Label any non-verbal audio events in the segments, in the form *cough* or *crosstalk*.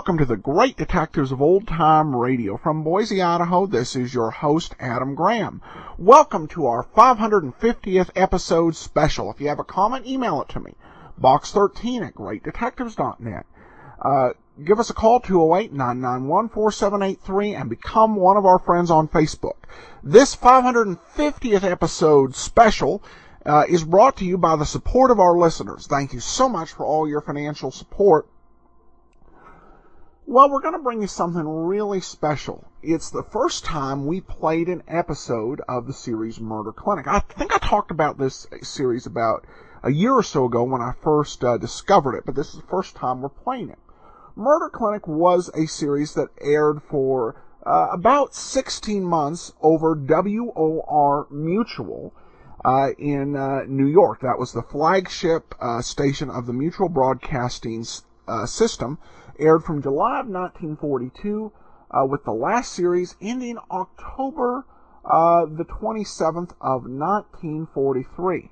Welcome to the Great Detectives of Old Time Radio. From Boise, Idaho, this is your host, Adam Graham. Welcome to our 550th episode special. If you have a comment, email it to me. Box13 at greatdetectives.net. Uh, give us a call, 208-991-4783, and become one of our friends on Facebook. This 550th episode special uh, is brought to you by the support of our listeners. Thank you so much for all your financial support. Well, we're going to bring you something really special. It's the first time we played an episode of the series Murder Clinic. I think I talked about this series about a year or so ago when I first uh, discovered it, but this is the first time we're playing it. Murder Clinic was a series that aired for uh, about 16 months over WOR Mutual uh, in uh, New York. That was the flagship uh, station of the Mutual Broadcasting uh, System aired from July of 1942 uh, with the last series ending October uh, the 27th of 1943.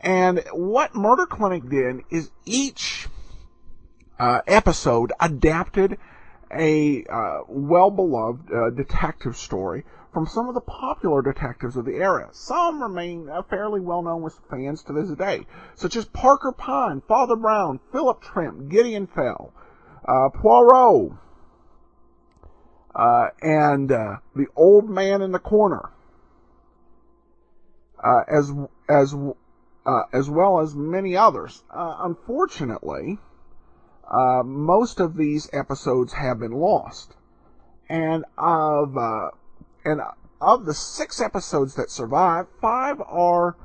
And what Murder Clinic did is each uh, episode adapted a uh, well-beloved uh, detective story from some of the popular detectives of the era. Some remain uh, fairly well known with fans to this day, such as Parker Pine, Father Brown, Philip Trent, Gideon Fell, uh, Poirot, uh, and uh, the old man in the corner, uh, as as uh, as well as many others. Uh, unfortunately, most of these episodes have been lost, and of and of the six episodes that survive, five are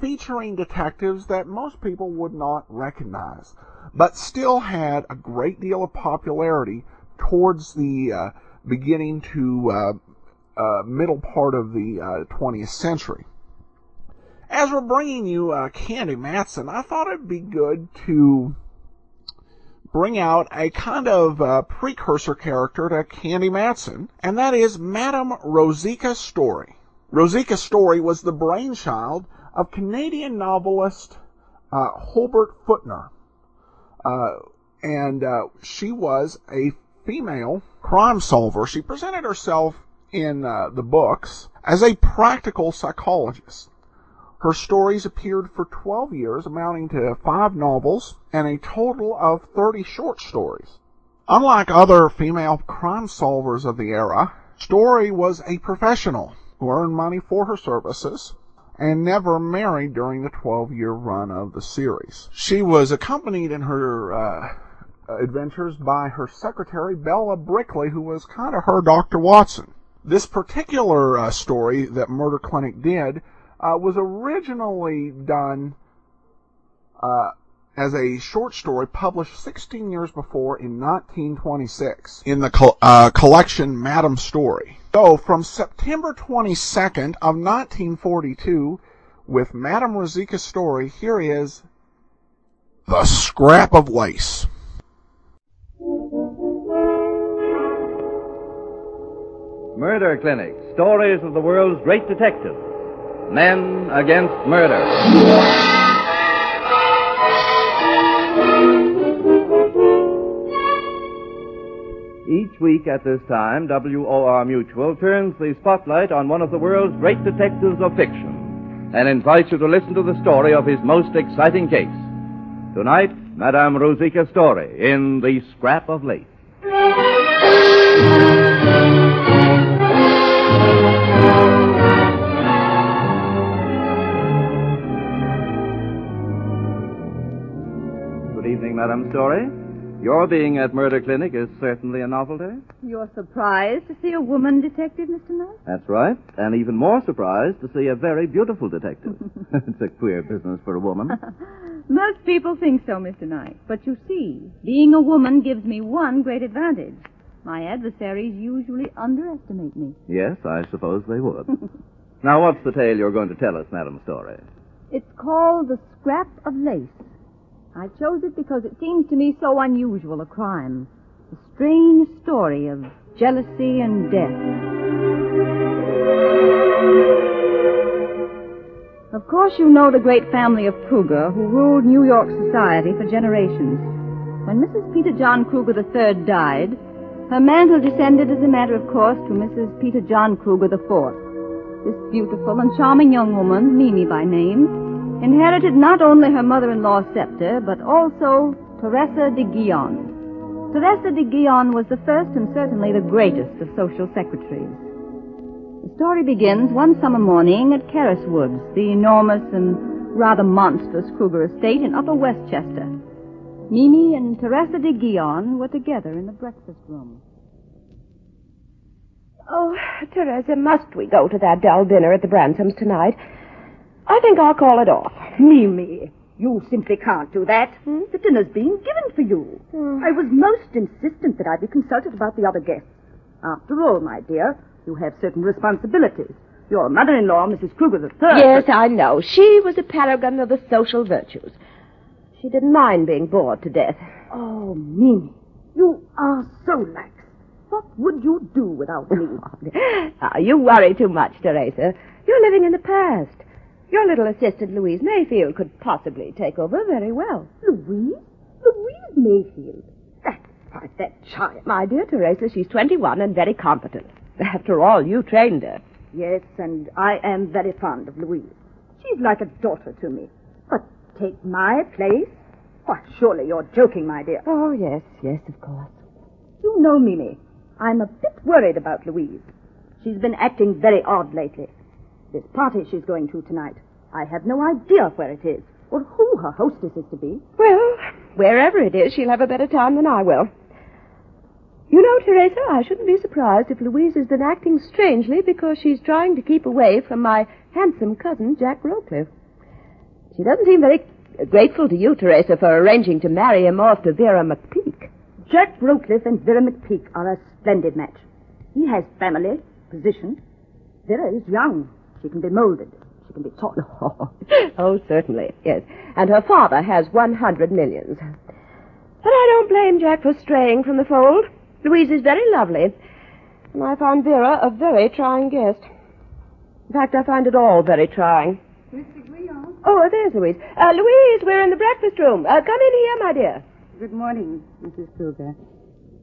featuring detectives that most people would not recognize but still had a great deal of popularity towards the uh, beginning to uh, uh, middle part of the 20th uh, century. As we're bringing you uh, Candy Matson, I thought it'd be good to bring out a kind of uh, precursor character to Candy Matson, and that is Madame Rosika Storey. Rosika Storey was the brainchild of Canadian novelist uh, Hubert Footner. Uh, and uh, she was a female crime solver. She presented herself in uh, the books as a practical psychologist. Her stories appeared for 12 years, amounting to five novels and a total of 30 short stories. Unlike other female crime solvers of the era, Storey was a professional who earned money for her services and never married during the 12 year run of the series. She was accompanied in her uh, adventures by her secretary, Bella Brickley, who was kind of her Dr. Watson. This particular uh, story that Murder Clinic did uh, was originally done uh, as a short story published 16 years before in 1926 in the uh, collection Madam Storey. So from September 22nd of 1942, with Madame Rosika Storey, here is The Scrap of Lace. Murder Clinic, stories of the world's great detectives. Men against murder. Each week at this time, WOR Mutual turns the spotlight on one of the world's great detectives of fiction and invites you to listen to the story of his most exciting case. Tonight, Madame Rosika Storey in The Scrap of Lace. Madame Storey. Your being at Murder Clinic is certainly a novelty. You're surprised to see a woman detective, Mr. Knight? That's right. And even more surprised to see a very beautiful detective. *laughs* it's a queer business for a woman. *laughs* Most people think so, Mr. Knight. But you see, being a woman gives me one great advantage. My adversaries usually underestimate me. Yes, I suppose they would. *laughs* now, what's the tale you're going to tell us, Madam Storey? It's called The Scrap of Lace. I chose it because it seems to me so unusual a crime. A strange story of jealousy and death. Of course, you know the great family of Kruger who ruled New York society for generations. When Mrs. Peter John Kruger III died, her mantle descended as a matter of course to Mrs. Peter John Kruger IV. This beautiful and charming young woman, Mimi by name, inherited not only her mother-in-law's scepter, but also Teresa de Guion. Teresa de Guion was the first and certainly the greatest of social secretaries. The story begins one summer morning at Kerris Woods, the enormous and rather monstrous Kruger estate in Upper Westchester. Mimi and Teresa de Guion were together in the breakfast room. Oh, Teresa, must we go to that dull dinner at the Bransoms tonight? I think I'll call it off. Mimi, you simply can't do that. Hmm? The dinner's being given for you. Hmm. I was most insistent that I be consulted about the other guests. After all, my dear, you have certain responsibilities. Your mother-in-law, Mrs. Kruger III. Yes, I know. She was a paragon of the social virtues. She didn't mind being bored to death. Oh, Mimi, you are so lax. What would you do without me? *laughs* Ah, you worry too much, Teresa. You're living in the past. Your little assistant, Louise Mayfield, could possibly take over very well. Louise? Louise Mayfield. That, why, that child. My dear Teresa, she's 21 and very competent. After all, you trained her. Yes, and I am very fond of Louise. She's like a daughter to me. But take my place? Why, surely you're joking, my dear. Oh, yes, yes, of course. You know, Mimi, I'm a bit worried about Louise. She's been acting very odd lately. This party she's going to tonight, I have no idea where it is or who her hostess is to be. Well, wherever it is, she'll have a better time than I will. You know, Teresa, I shouldn't be surprised if Louise has been acting strangely because she's trying to keep away from my handsome cousin, Jack Rowcliffe. She doesn't seem very grateful to you, Teresa, for arranging to marry him off to Vera McPeak. Jack Rowcliffe and Vera McPeak are a splendid match. He has family, position. Vera is young. She can be molded. She can be taught. *laughs* Oh, certainly, yes. And her father has 100 millions. But I don't blame Jack for straying from the fold. Louise is very lovely. And I find Vera a very trying guest. In fact, I find it all very trying. Mr. Guion? Oh, there's Louise. Uh, Louise, we're in the breakfast room. Uh, come in here, my dear. Good morning, Mrs. Kruger.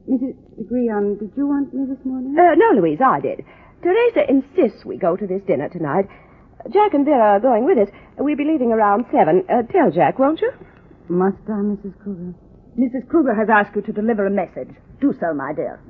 Mrs. Guion, did you want me this morning? Uh, no, Louise, I did. Teresa insists we go to this dinner tonight. Jack and Vera are going with us. We'll be leaving around seven. Uh, tell Jack, won't you? Must I, Mrs. Kruger? Mrs. Kruger has asked you to deliver a message. Do so, my dear.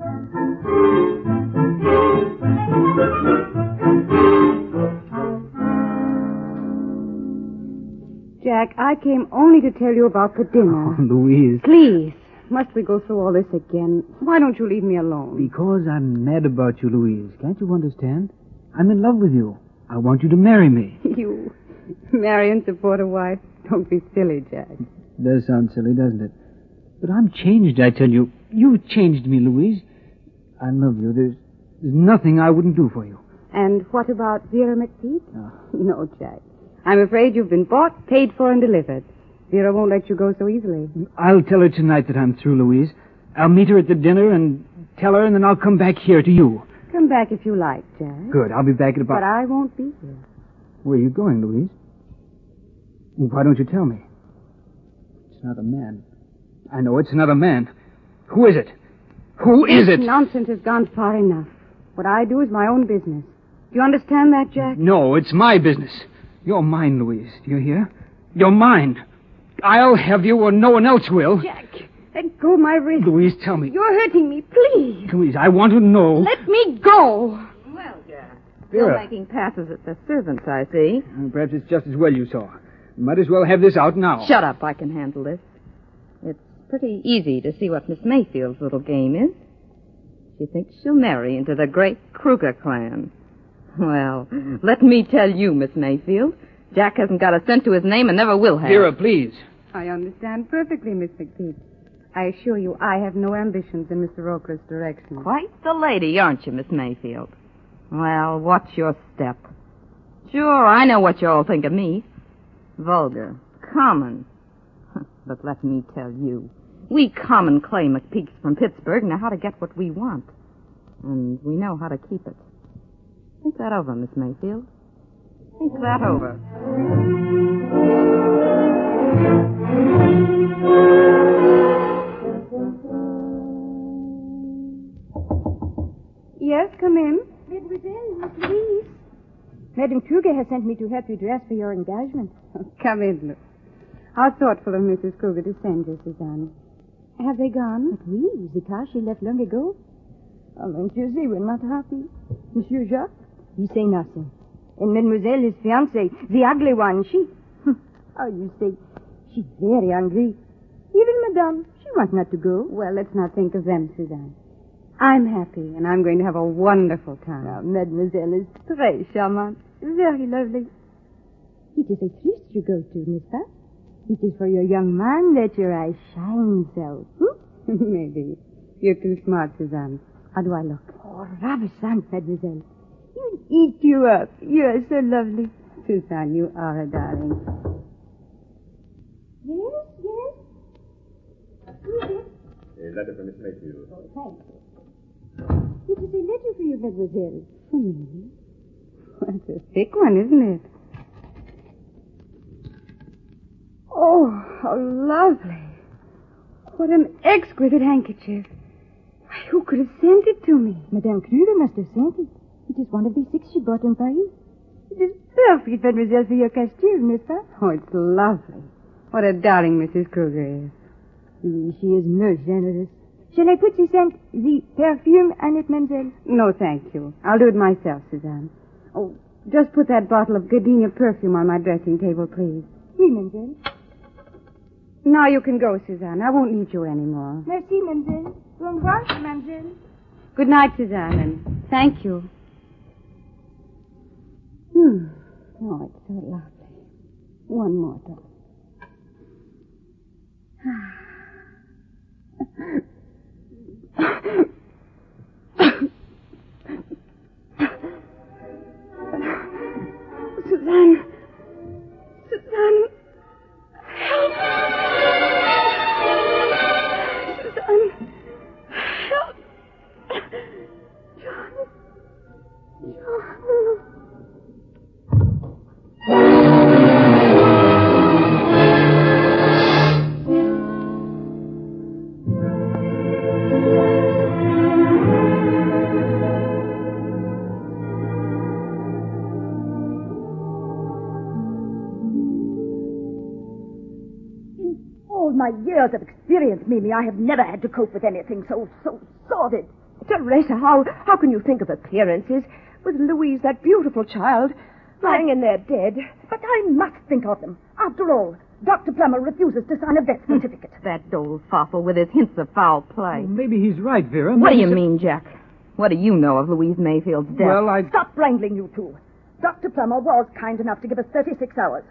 Jack, I came only to tell you about the dinner. *laughs* Louise, Please, must we go through all this again? Why don't you leave me alone? because I'm mad about you, Louise. Can't you understand? I'm in love with you. I want you to marry me. *laughs* You marry and support a wife? Don't be silly, Jack. It Does sound silly, doesn't it? But I'm changed, I tell you. You've changed me, Louise. I love you. There's, there's nothing I wouldn't do for you. And what about Vera McPeak? Oh. *laughs* No, Jack. I'm afraid you've been bought, paid for, and delivered. Vera won't let you go so easily. I'll tell her tonight that I'm through, Louise. I'll meet her at the dinner and tell her, and then I'll come back here to you. Come back if you like, Jack. Good. I'll be back at about. But I won't be here. Where are you going, Louise? Why don't you tell me? It's not a man. I know it's not a man. Who is it? Who is it? Nonsense has gone far enough. What I do is my own business. Do you understand that, Jack? No, it's my business. You're mine, Louise. Do you hear? You're mine. I'll have you or no one else will. Jack, let go of my wrist. Louise, tell me. You're hurting me. Please. Louise, I want to know. Let me go. Well, Jack. Still Vera. making passes at the servants, I see. Perhaps it's just as well you saw. Might as well have this out now. Shut up, I can handle this. It's pretty easy to see what Miss Mayfield's little game is. She thinks she'll marry into the great Kruger clan. Well, let me tell you, Miss Mayfield, Jack hasn't got a cent to his name and never will have. Vera, please. I understand perfectly, Miss McPeak. I assure you, I have no ambitions in Mr. Oakley's direction. Quite the lady, aren't you, Miss Mayfield? Well, what's your step? Sure, I know what you all think of me. Vulgar. Common. But let me tell you, we common clay McPeaks from Pittsburgh know how to get what we want. And we know how to keep it. Think that over, Miss Mayfield. Think that over. Yes, come in. Mademoiselle, please. Madame Kruger has sent me to help you dress for your engagement. *laughs* Come in, look. How thoughtful of Mrs. Kruger to send you, Suzanne. Have they gone? But oui, the car she left long ago. Oh, don't you see, we're not happy. Monsieur Jacques, he say nothing. And Mademoiselle, his fiancée, the ugly one, she... oh, you say, she's very angry. Even Madame, she wants not to go. Well, let's not think of them, Suzanne. I'm happy, and I'm going to have a wonderful time. Now, Mademoiselle is très charmante. Very lovely. It is a feast you go to, n'est-ce pas? It is for your young man that your eyes shine so. Hmm? *laughs* Maybe. You're too smart, Suzanne. How do I look? Oh, ravissant, Mademoiselle. You'll eat you up. You are so lovely. Suzanne, you are a darling. Yes, yes. Who is it? A letter from Miss Mayfield. Oh, thanks. It is a letter for you, Mademoiselle. For me? That's a thick one, isn't it? Oh, how lovely. What an exquisite handkerchief. Why, Who could have sent it to me? Madame Kruger must have sent it. It is one of the six she bought in Paris. It is perfect, Mademoiselle, for your costume, n'est-ce pas? Oh, it's lovely. What a darling Mrs. Kruger is. She is most generous. Shall I put the scent, the perfume on it, Mademoiselle? No, thank you. I'll do it myself, Suzanne. Oh, just put that bottle of gardenia perfume on my dressing table, please. Oui, Mademoiselle. Now you can go, Suzanne. I won't need you anymore. Merci, Mademoiselle. Bon revoir, Mademoiselle. Good night, Suzanne, and thank you. Hmm. Oh, it's so lovely. One more time. *sighs* Suzanne. Suzanne. Mimi, I have never had to cope with anything so, so sordid. Teresa, how, how can you think of appearances with Louise, that beautiful child, lying in there dead? But I must think of them. After all, Dr. Plummer refuses to sign a death certificate. *clears throat* That old fossil with his hints of foul play. Maybe he's right, Vera. What do you so- mean, Jack? What do you know of Louise Mayfield's death? Well, I. Stop wrangling, you two. Dr. Plummer was kind enough to give us 36 hours.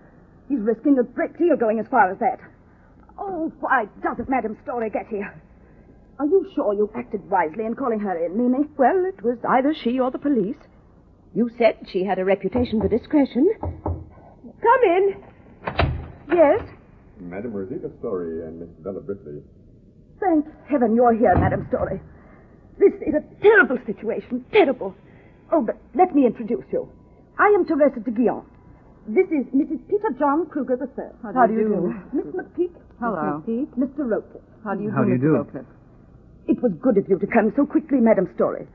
He's risking a great deal going as far as that. Oh, why doesn't Madame Storey get here? Are you sure you acted wisely in calling her in, Mimi? Well, it was either she or the police. You said she had a reputation for discretion. Come in. Yes? Madame Rosika Storey and Miss Bella Brickley. Thank heaven you're here, Madame Storey. This is a terrible situation, terrible. Oh, but let me introduce you. I am Teresa de Guillaume. This is Mrs. Peter John Kruger the III. How do you do? Miss McPeak. Hello. Miss McPeak. Mr. Roper. How do you How do, do you do? Roper? It was good of you to come so quickly, Madam Storey.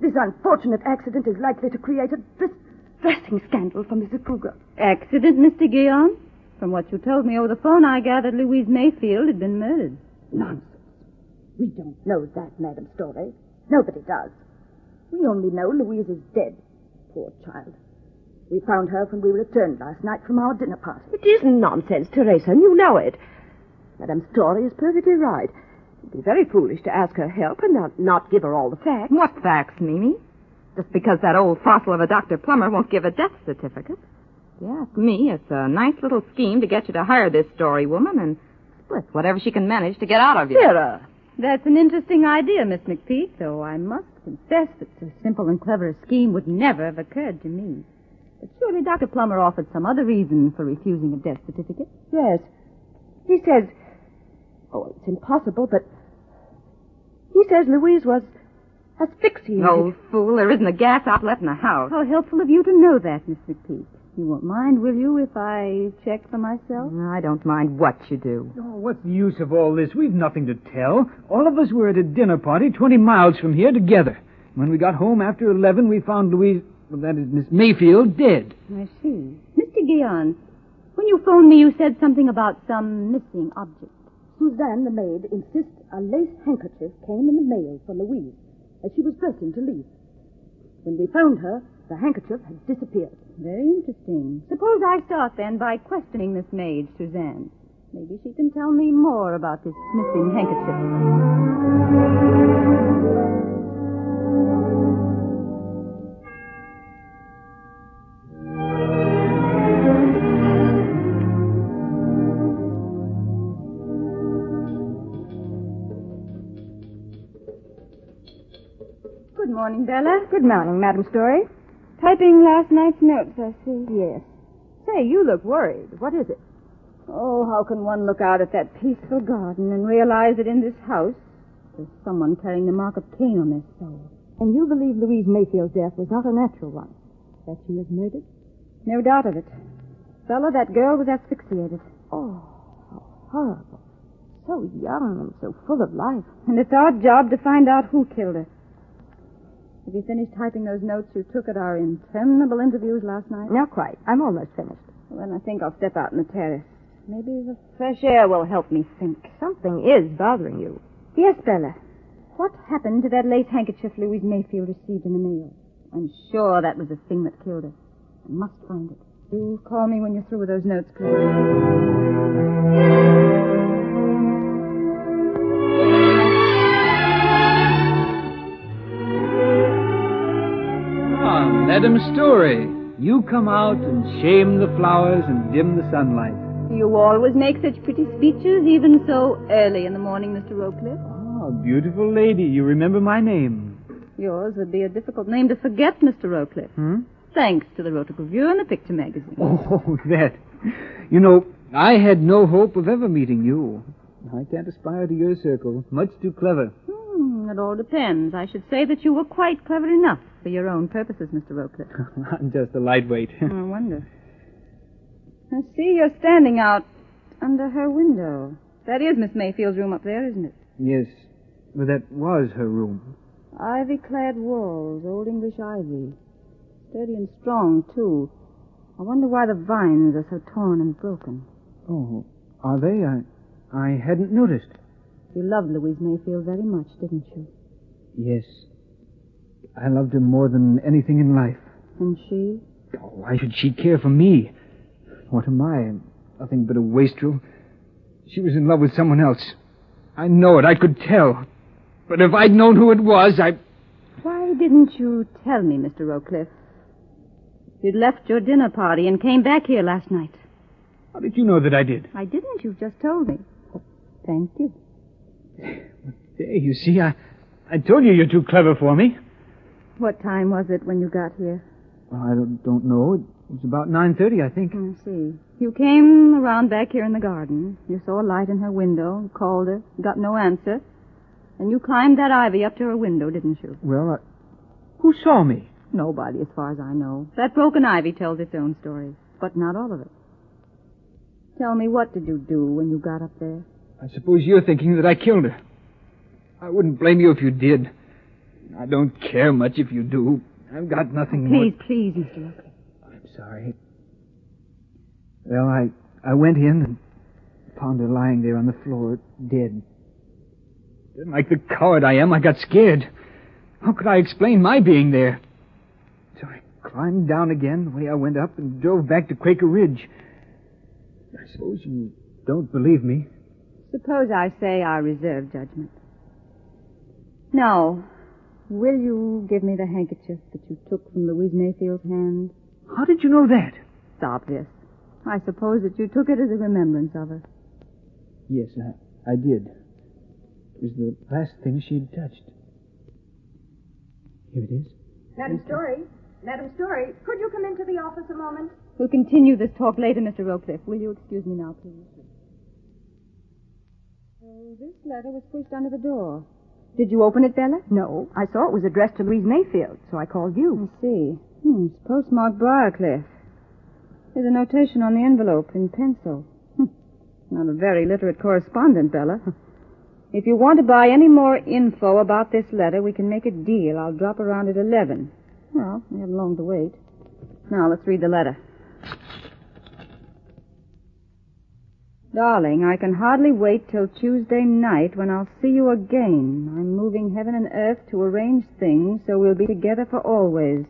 This unfortunate accident is likely to create a distressing scandal for Mrs. Kruger. Accident, Mr. Guillaume? From what you told me over the phone, I gathered Louise Mayfield had been murdered. Nonsense. We don't know that, Madam Storey. Nobody does. We only know Louise is dead. Poor child. We found her when we returned last night from our dinner party. It isn't nonsense, Teresa, and you know it. Madame Storey is perfectly right. It'd be very foolish to ask her help and not, not give her all the facts. What facts, Mimi? Just because that old fossil of a Dr. Plummer won't give a death certificate. Yes, me, it's a nice little scheme to get you to hire this Storey woman and split whatever she can manage to get out of you. Vera. That's an interesting idea, Miss McPeak, though I must confess that so simple and clever a scheme would never have occurred to me. But surely Dr. Plummer offered some other reason for refusing a death certificate. Yes. He says. Oh, it's impossible, but. He says Louise was asphyxiated. Old fool, there isn't a gas outlet in the house. How helpful of you to know that, Miss McPeak. You won't mind, will you, if I check for myself? I don't mind what you do. Oh, what's the use of all this? We've nothing to tell. All of us were at a dinner party 20 miles from here together. When we got home after 11, we found Louise, well, that is Miss Mayfield, dead. I see. Mr. Guion, when you phoned me, you said something about some missing object. Suzanne, the maid, insists a lace handkerchief came in the mail for Louise as she was dressing to leave. When we found her, the handkerchief had disappeared. Very interesting. Suppose I start then by questioning this maid, Suzanne. Maybe she can tell me more about this missing handkerchief. Good morning, Madam Storey. Typing last night's notes, I see. Yes. Say, you look worried. What is it? Oh, how can one look out at that peaceful garden and realize that in this house there's someone carrying the mark of Cain on their soul? And you believe Louise Mayfield's death was not a natural one? That she was murdered? No doubt of it. Bella, that girl was asphyxiated. Oh, how horrible. So young and so full of life. And it's our job to find out who killed her. Have you finished typing those notes you took at our interminable interviews last night? Not quite. I'm almost finished. Well, then I think I'll step out on the terrace. Maybe the fresh air will help me think. Something is bothering you. Yes, Bella. What happened to that lace handkerchief Louise Mayfield received in the mail? I'm sure that was the thing that killed her. I must find it. Do call me when you're through with those notes, please. Madam Storey. You come out and shame the flowers and dim the sunlight. You always make such pretty speeches, even so early in the morning, Mr. Rowcliffe. Ah, beautiful lady. You remember my name. Yours would be a difficult name to forget, Mr. Rowcliffe. Hmm? Thanks to the Rotary Review and the Picture Magazine. Oh, *laughs* that. You know, I had no hope of ever meeting you. I can't aspire to your circle. Much too clever. Hmm, it all depends. I should say that you were quite clever enough for your own purposes, Mr. Rowcliffe. *laughs* I'm just a lightweight. Oh, I wonder. I see you're standing out under her window. That is Miss Mayfield's room up there, isn't it? yes, but that was her room. Ivy clad walls, old English ivy. Sturdy and strong, too. I wonder why the vines are so torn and broken. Oh, are they? I, I hadn't noticed. You loved Louise Mayfield very much, didn't you? Yes. I loved her more than anything in life. And she? Oh, why should she care for me? What am I? Nothing but a wastrel. She was in love with someone else. I know it. I could tell. But if I'd known who it was, I. Why didn't you tell me, Mr. Rowcliffe? You'd left your dinner party and came back here last night. How did you know that I did? I didn't. You've just told me. Thank you. There, you see, I, I told you you're too clever for me. What time was it when you got here? Well, I don't, don't know. It was about 9.30, I think. I see. You came around back here in the garden. You saw a light in her window, called her, got no answer. And you climbed that ivy up to her window, didn't you? Well, I, who saw me? Nobody, as far as I know. That broken ivy tells its own story, but not all of it. Tell me, what did you do when you got up there? I suppose you're thinking that I killed her. I wouldn't blame you if you did. I don't care much if you do. I've got nothing more. Please, please, Mr. Rowcliffe. I'm sorry. Well, I I went in and found her lying there on the floor, dead. Then, like the coward I am, I got scared. How could I explain my being there? So I climbed down again the way I went up and drove back to Quaker Ridge. I suppose you don't believe me. Suppose I say I reserve judgment. Now, will you give me the handkerchief that you took from Louise Mayfield's hand? How did you know that? It's obvious. I suppose that you took it as a remembrance of her. Yes, I, I did. It was the last thing she had touched. Here it is. Madam Storey, Madam Storey, could you come into the office a moment? We'll continue this talk later, Mr. Rowcliffe. Will you excuse me now, please? So this letter was pushed under the door. Did you open it, Bella? No, I saw it was addressed to Louise Mayfield, so I called you. I see. Hmm, it's postmarked Briarcliff. There's a notation on the envelope in pencil. Hmm. Not a very literate correspondent, Bella. If you want to buy any more info about this letter, we can make a deal. I'll drop around at 11. Well, we haven't long to wait. Now, let's read the letter. Darling, I can hardly wait till Tuesday night when I'll see you again. I'm moving heaven and earth to arrange things so we'll be together for always.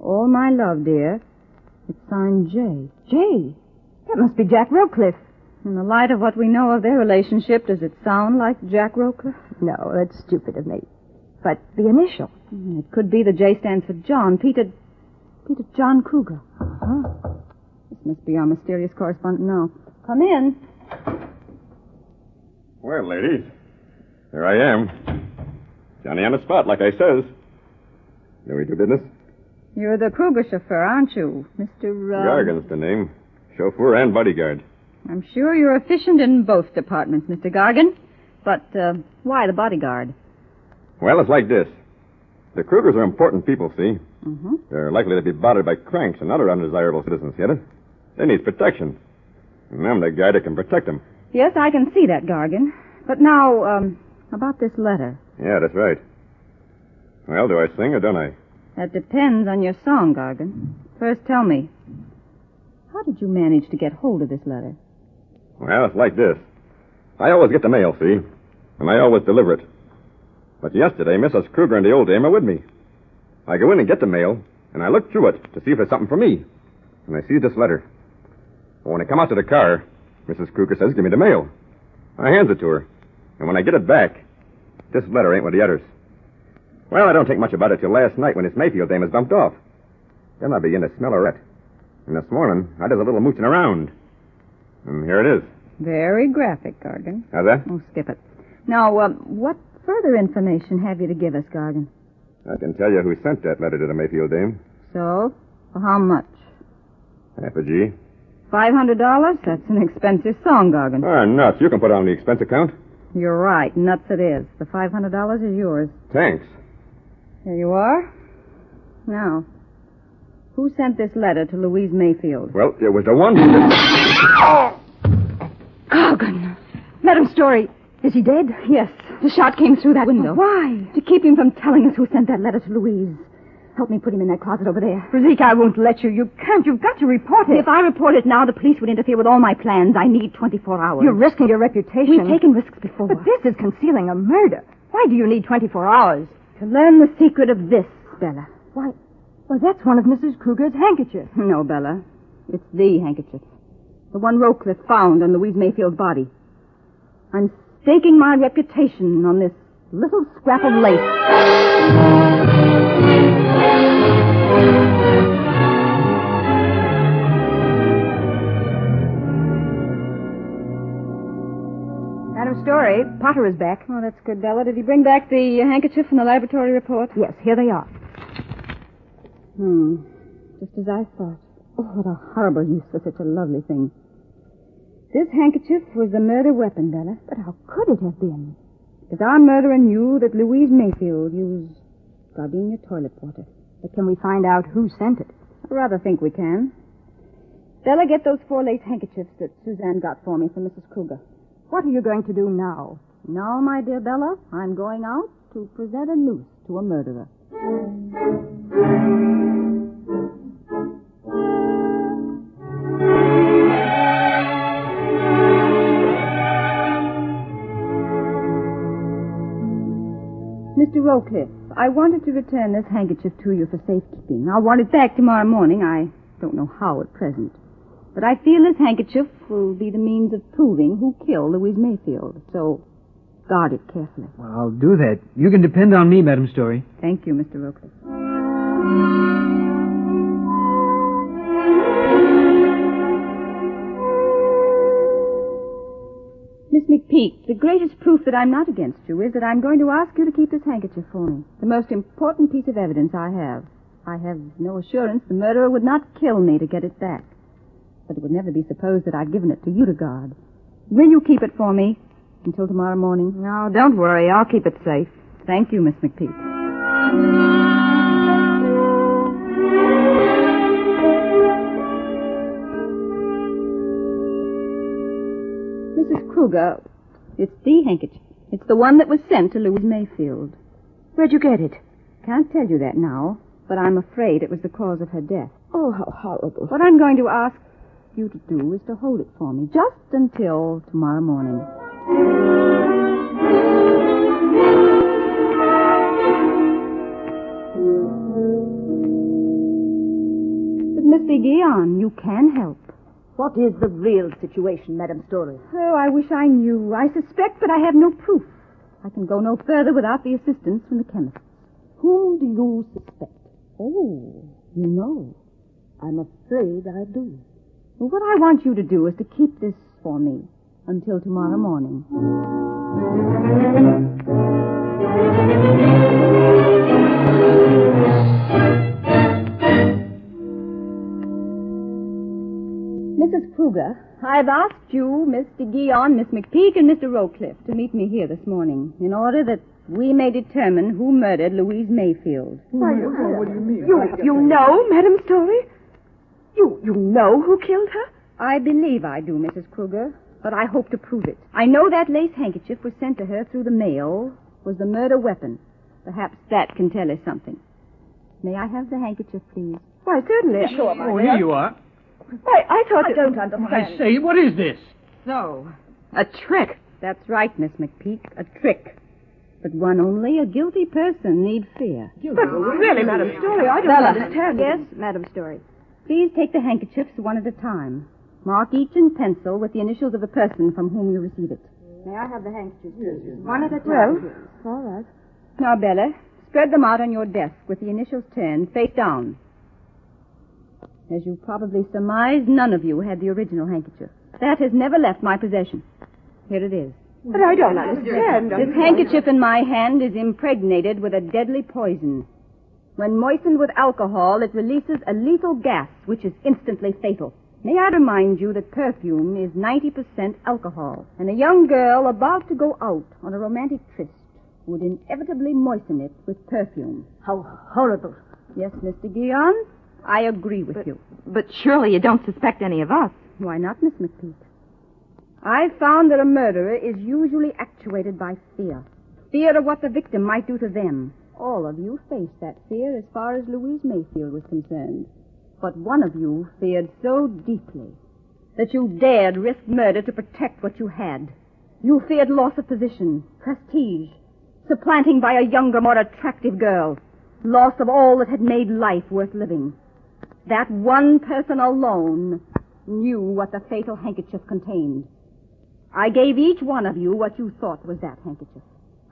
All my love, dear. It's signed J. J? that must be Jack Rowcliffe. In the light of what we know of their relationship, does it sound like Jack Rowcliffe? No, that's stupid of me. But the initial. It could be the J stands for John. Peter. Peter John Kruger. Uh-huh. This must be our mysterious correspondent now. Come in. Well, ladies, here I am. Johnny on the spot, like I says. Know we do business? You're the Kruger chauffeur, aren't you, Mr. Uh... Gargan's the name. Chauffeur and bodyguard. I'm sure you're efficient in both departments, Mr. Gargan. But uh, why the bodyguard? Well, it's like this. The Krugers are important people, see? Mm-hmm. They're likely to be bothered by cranks and other undesirable citizens, get it? They need protection. And I'm the guy that can protect them. Yes, I can see that, Gargan. But now, um, about this letter. Yeah, that's right. Well, do I sing or don't I? That depends on your song, Gargan. First, tell me, how did you manage to get hold of this letter? Well, it's like this. I always get the mail, see? And I always deliver it. But yesterday, Mrs. Kruger and the old dame are with me. I go in and get the mail, and I look through it to see if there's something for me. And I see this letter. But when I come out to the car, Mrs. Kruger says, give me the mail. I hands it to her. And when I get it back, this letter ain't with the others. Well, I don't think much about it till last night when this Mayfield dame is bumped off. Then I begin to smell a rat. And this morning, I did a little mooching around. And here it is. Very graphic, Gargan. How's that? Oh, skip it. Now, uh, what further information have you to give us, Gargan? I can tell you who sent that letter to the Mayfield dame. So, for how much? Half a G. Five hundred dollars? That's an expensive song, Gargan. Ah, nuts. You can put it on the expense account. You're right. Nuts it is. The five hundred dollars is yours. Thanks. Here you are. Now, who sent this letter to Louise Mayfield? Well, it was the one who did... Gargan! Madam Storey, is he dead? Yes, the shot came through that window. Why? To keep him from telling us who sent that letter to Louise. Help me put him in that closet over there. Rosika, I won't let you. You can't. You've got to report it. If I report it now, the police would interfere with all my plans. I need 24 hours. You're risking your reputation. We've taken risks before. But this is concealing a murder. Why do you need 24 hours? To learn the secret of this, Bella. Why, well, that's one of Mrs. Kruger's handkerchiefs. No, Bella. It's the handkerchief. The one Rowcliffe found on Louise Mayfield's body. I'm staking my reputation on this little scrap of lace. Madam Storey, Potter is back. Oh, that's good, Bella. Did he bring back the handkerchief from the laboratory report? Yes, here they are. Hmm. Just as I thought. Oh, what a horrible use for such a lovely thing. This handkerchief was the murder weapon, Bella. But how could it have been? Because our murderer knew that Louise Mayfield used gardenia toilet water. But can we find out who sent it? I rather think we can. Bella, get those four lace handkerchiefs that Suzanne got for me from Mrs. Kruger. What are you going to do now? Now, my dear Bella, I'm going out to present a noose to a murderer. Mr. Rowcliffe, I wanted to return this handkerchief to you for safekeeping. I'll want it back tomorrow morning. I don't know how at present. But I feel this handkerchief will be the means of proving who killed Louise Mayfield. So guard it carefully. Well, I'll do that. You can depend on me, Madam Storey. Thank you, Mr. Rowcliffe. Miss McPeak, the greatest proof that I'm not against you is that I'm going to ask you to keep this handkerchief for me. The most important piece of evidence I have. I have no assurance the murderer would not kill me to get it back. But it would never be supposed that I'd given it to you to guard. Will you keep it for me until tomorrow morning? No, don't worry. I'll keep it safe. Thank you, Miss McPeak. Mrs. Kruger, it's the handkerchief. It's the one that was sent to Louise Mayfield. Where'd you get it? Can't tell you that now, but I'm afraid it was the cause of her death. Oh, how horrible. What I'm going to ask you to do is to hold it for me just until tomorrow morning. But, Mr. Guion, you can help. What is the real situation, Madame Storey? Oh, I wish I knew. I suspect, but I have no proof. I can go no further without the assistance from the chemist. Whom do you suspect? Oh, you know. I'm afraid I do. Well, what I want you to do is to keep this for me until tomorrow morning. Mrs. Kruger, I've asked you, Mr. Guion, Miss McPeak, and Mr. Rowcliffe to meet me here this morning in order that we may determine who murdered Louise Mayfield. what do you mean? You, you know, Madame Storey? You, you know who killed her? I believe I do, Mrs. Kruger, but I hope to prove it. I know that lace handkerchief was sent to her through the mail was the murder weapon. Perhaps that can tell us something. May I have the handkerchief, please? Why, certainly. Sure, Oh, here you are. Why, I thought I it... don't understand. I say, what is this? So, a trick. That's right, Miss McPeak, a trick. But one only a guilty person need fear. But really, Madame Storey, I don't Bella. understand. Yes, Madam Storey. Please take the handkerchiefs one at a time. Mark each in pencil with the initials of the person from whom you receive it. May I have the handkerchiefs? One at a time. Well, all right. Now, Bella, spread them out on your desk with the initials turned face down. As you probably surmise, none of you had the original handkerchief. That has never left my possession. Here it is. But I don't understand. This handkerchief in my hand is impregnated with a deadly poison. When moistened with alcohol, it releases a lethal gas which is instantly fatal. May I remind you that perfume is 90% alcohol, and a young girl about to go out on a romantic tryst would inevitably moisten it with perfume. How horrible. Yes, Mr. Guion, I agree with you. But surely you don't suspect any of us. Why not, Miss McPeak? I've found that a murderer is usually actuated by fear. Fear of what the victim might do to them. All of you faced that fear as far as Louise Mayfield was concerned. But one of you feared so deeply that you dared risk murder to protect what you had. You feared loss of position, prestige, supplanting by a younger, more attractive girl, loss of all that had made life worth living. That one person alone knew what the fatal handkerchief contained. I gave each one of you what you thought was that handkerchief.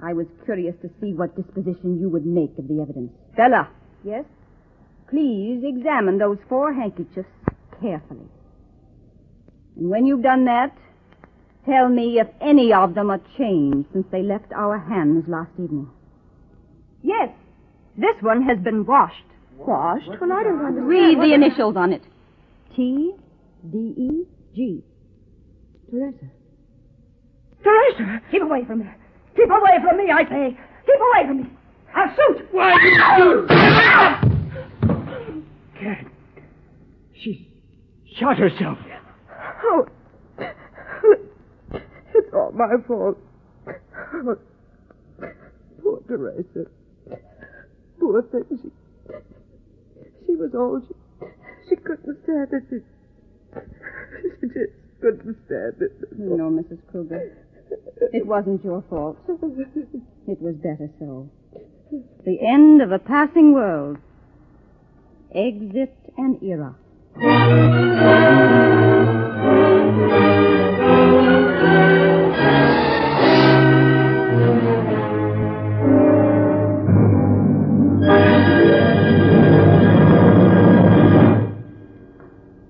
I was curious to see what disposition you would make of the evidence. Bella. Yes? Please examine those four handkerchiefs carefully. And when you've done that, tell me if any of them are changed since they left our hands last evening. Yes, this one has been washed. Washed? Well, I don't understand. Read What the initials on it. T D E G. Teresa. Teresa! Keep away from me. Keep away from me, I say. Keep away from me. I'll shoot. Why, you... Ah! Cat. She shot herself. Oh. It's all my fault. Poor Teresa. Poor thing. She, she was old. She, she couldn't stand it. She, she just couldn't stand it. No, Mrs. Kruger. It wasn't your fault. It was better so. The end of a passing world. Exit an era.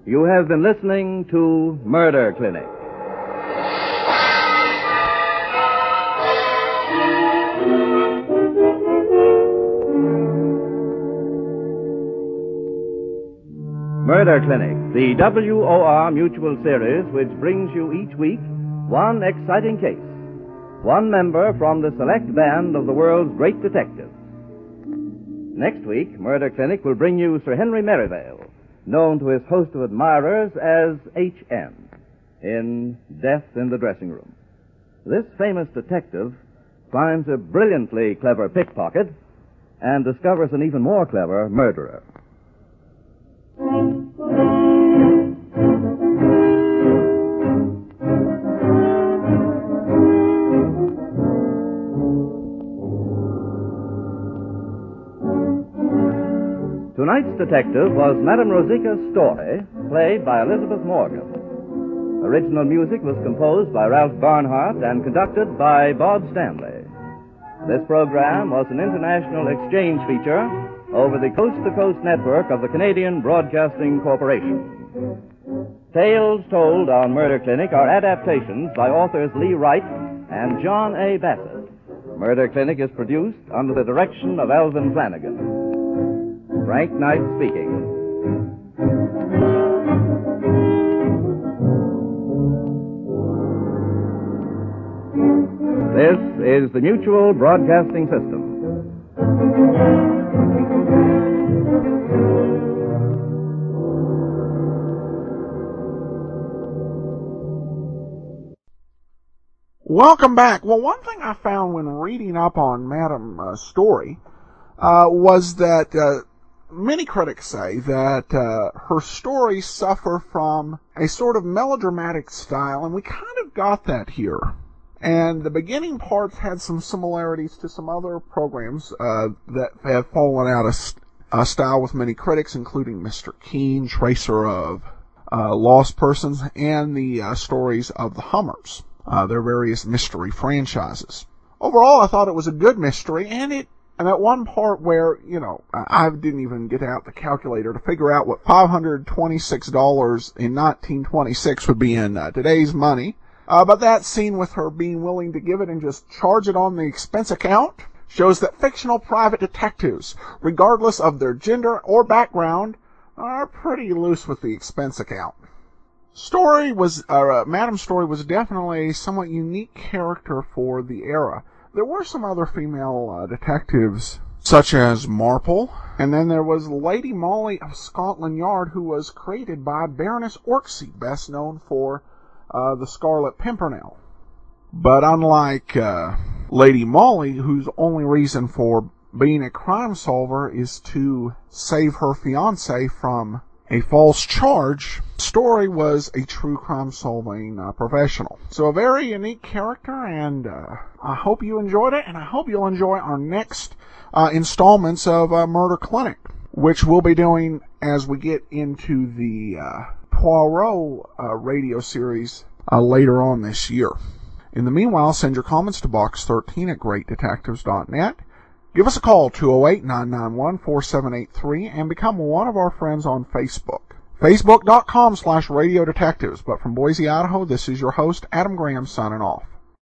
You have been listening to Murder Clinic. Murder Clinic, the WOR Mutual Series, which brings you each week one exciting case, one member from the select band of the world's great detectives. Next week, Murder Clinic will bring you Sir Henry Merivale, known to his host of admirers as H.M. in Death in the Dressing Room. This famous detective finds a brilliantly clever pickpocket and discovers an even more clever murderer. Tonight's detective was Madame Rosika Storey, played by Elizabeth Morgan. Original music was composed by Ralph Barnhart and conducted by Bob Stanley. This program was an international exchange feature over the Coast to Coast network of the Canadian Broadcasting Corporation. Tales told on Murder Clinic are adaptations by authors Lee Wright and John A. Bassett. Murder Clinic is produced under the direction of Alvin Flanagan. Frank Knight speaking. This is the Mutual Broadcasting System. Welcome back. Well, one thing I found when reading up on Madame uh, Storey uh, was that uh, many critics say that uh, her stories suffer from a sort of melodramatic style, and we kind of got that here. And the beginning parts had some similarities to some other programs uh, that have fallen out of st- uh, style with many critics, including Mr. Keen, Tracer of Lost Persons, and the stories of the Hummerts, uh, their various mystery franchises. Overall, I thought it was a good mystery, and it and at one part where, you know, I didn't even get out the calculator to figure out what $526 in 1926 would be in uh, today's money. Uh, but that scene with her being willing to give it and just charge it on the expense account shows that fictional private detectives, regardless of their gender or background, are pretty loose with the expense account. Storey was, uh, Madam Storey was definitely a somewhat unique character for the era. There were some other female uh, detectives, such as Marple, and then there was Lady Molly of Scotland Yard, who was created by Baroness Orczy, best known for uh, the Scarlet Pimpernel. But unlike uh, Lady Molly, whose only reason for being a crime solver is to save her fiance from a false charge, Storey was a true crime solving uh, professional. So a very unique character, and uh, I hope you enjoyed it, and I hope you'll enjoy our next uh, installments of uh, Murder Clinic, which we'll be doing as we get into the uh, Poirot uh, radio series later on this year. In the meanwhile, send your comments to box13 at greatdetectives.net. Give us a call, 208-991-4783, and become one of our friends on Facebook. Facebook.com slash Radio Detectives. But from Boise, Idaho, this is your host, Adam Graham, signing off.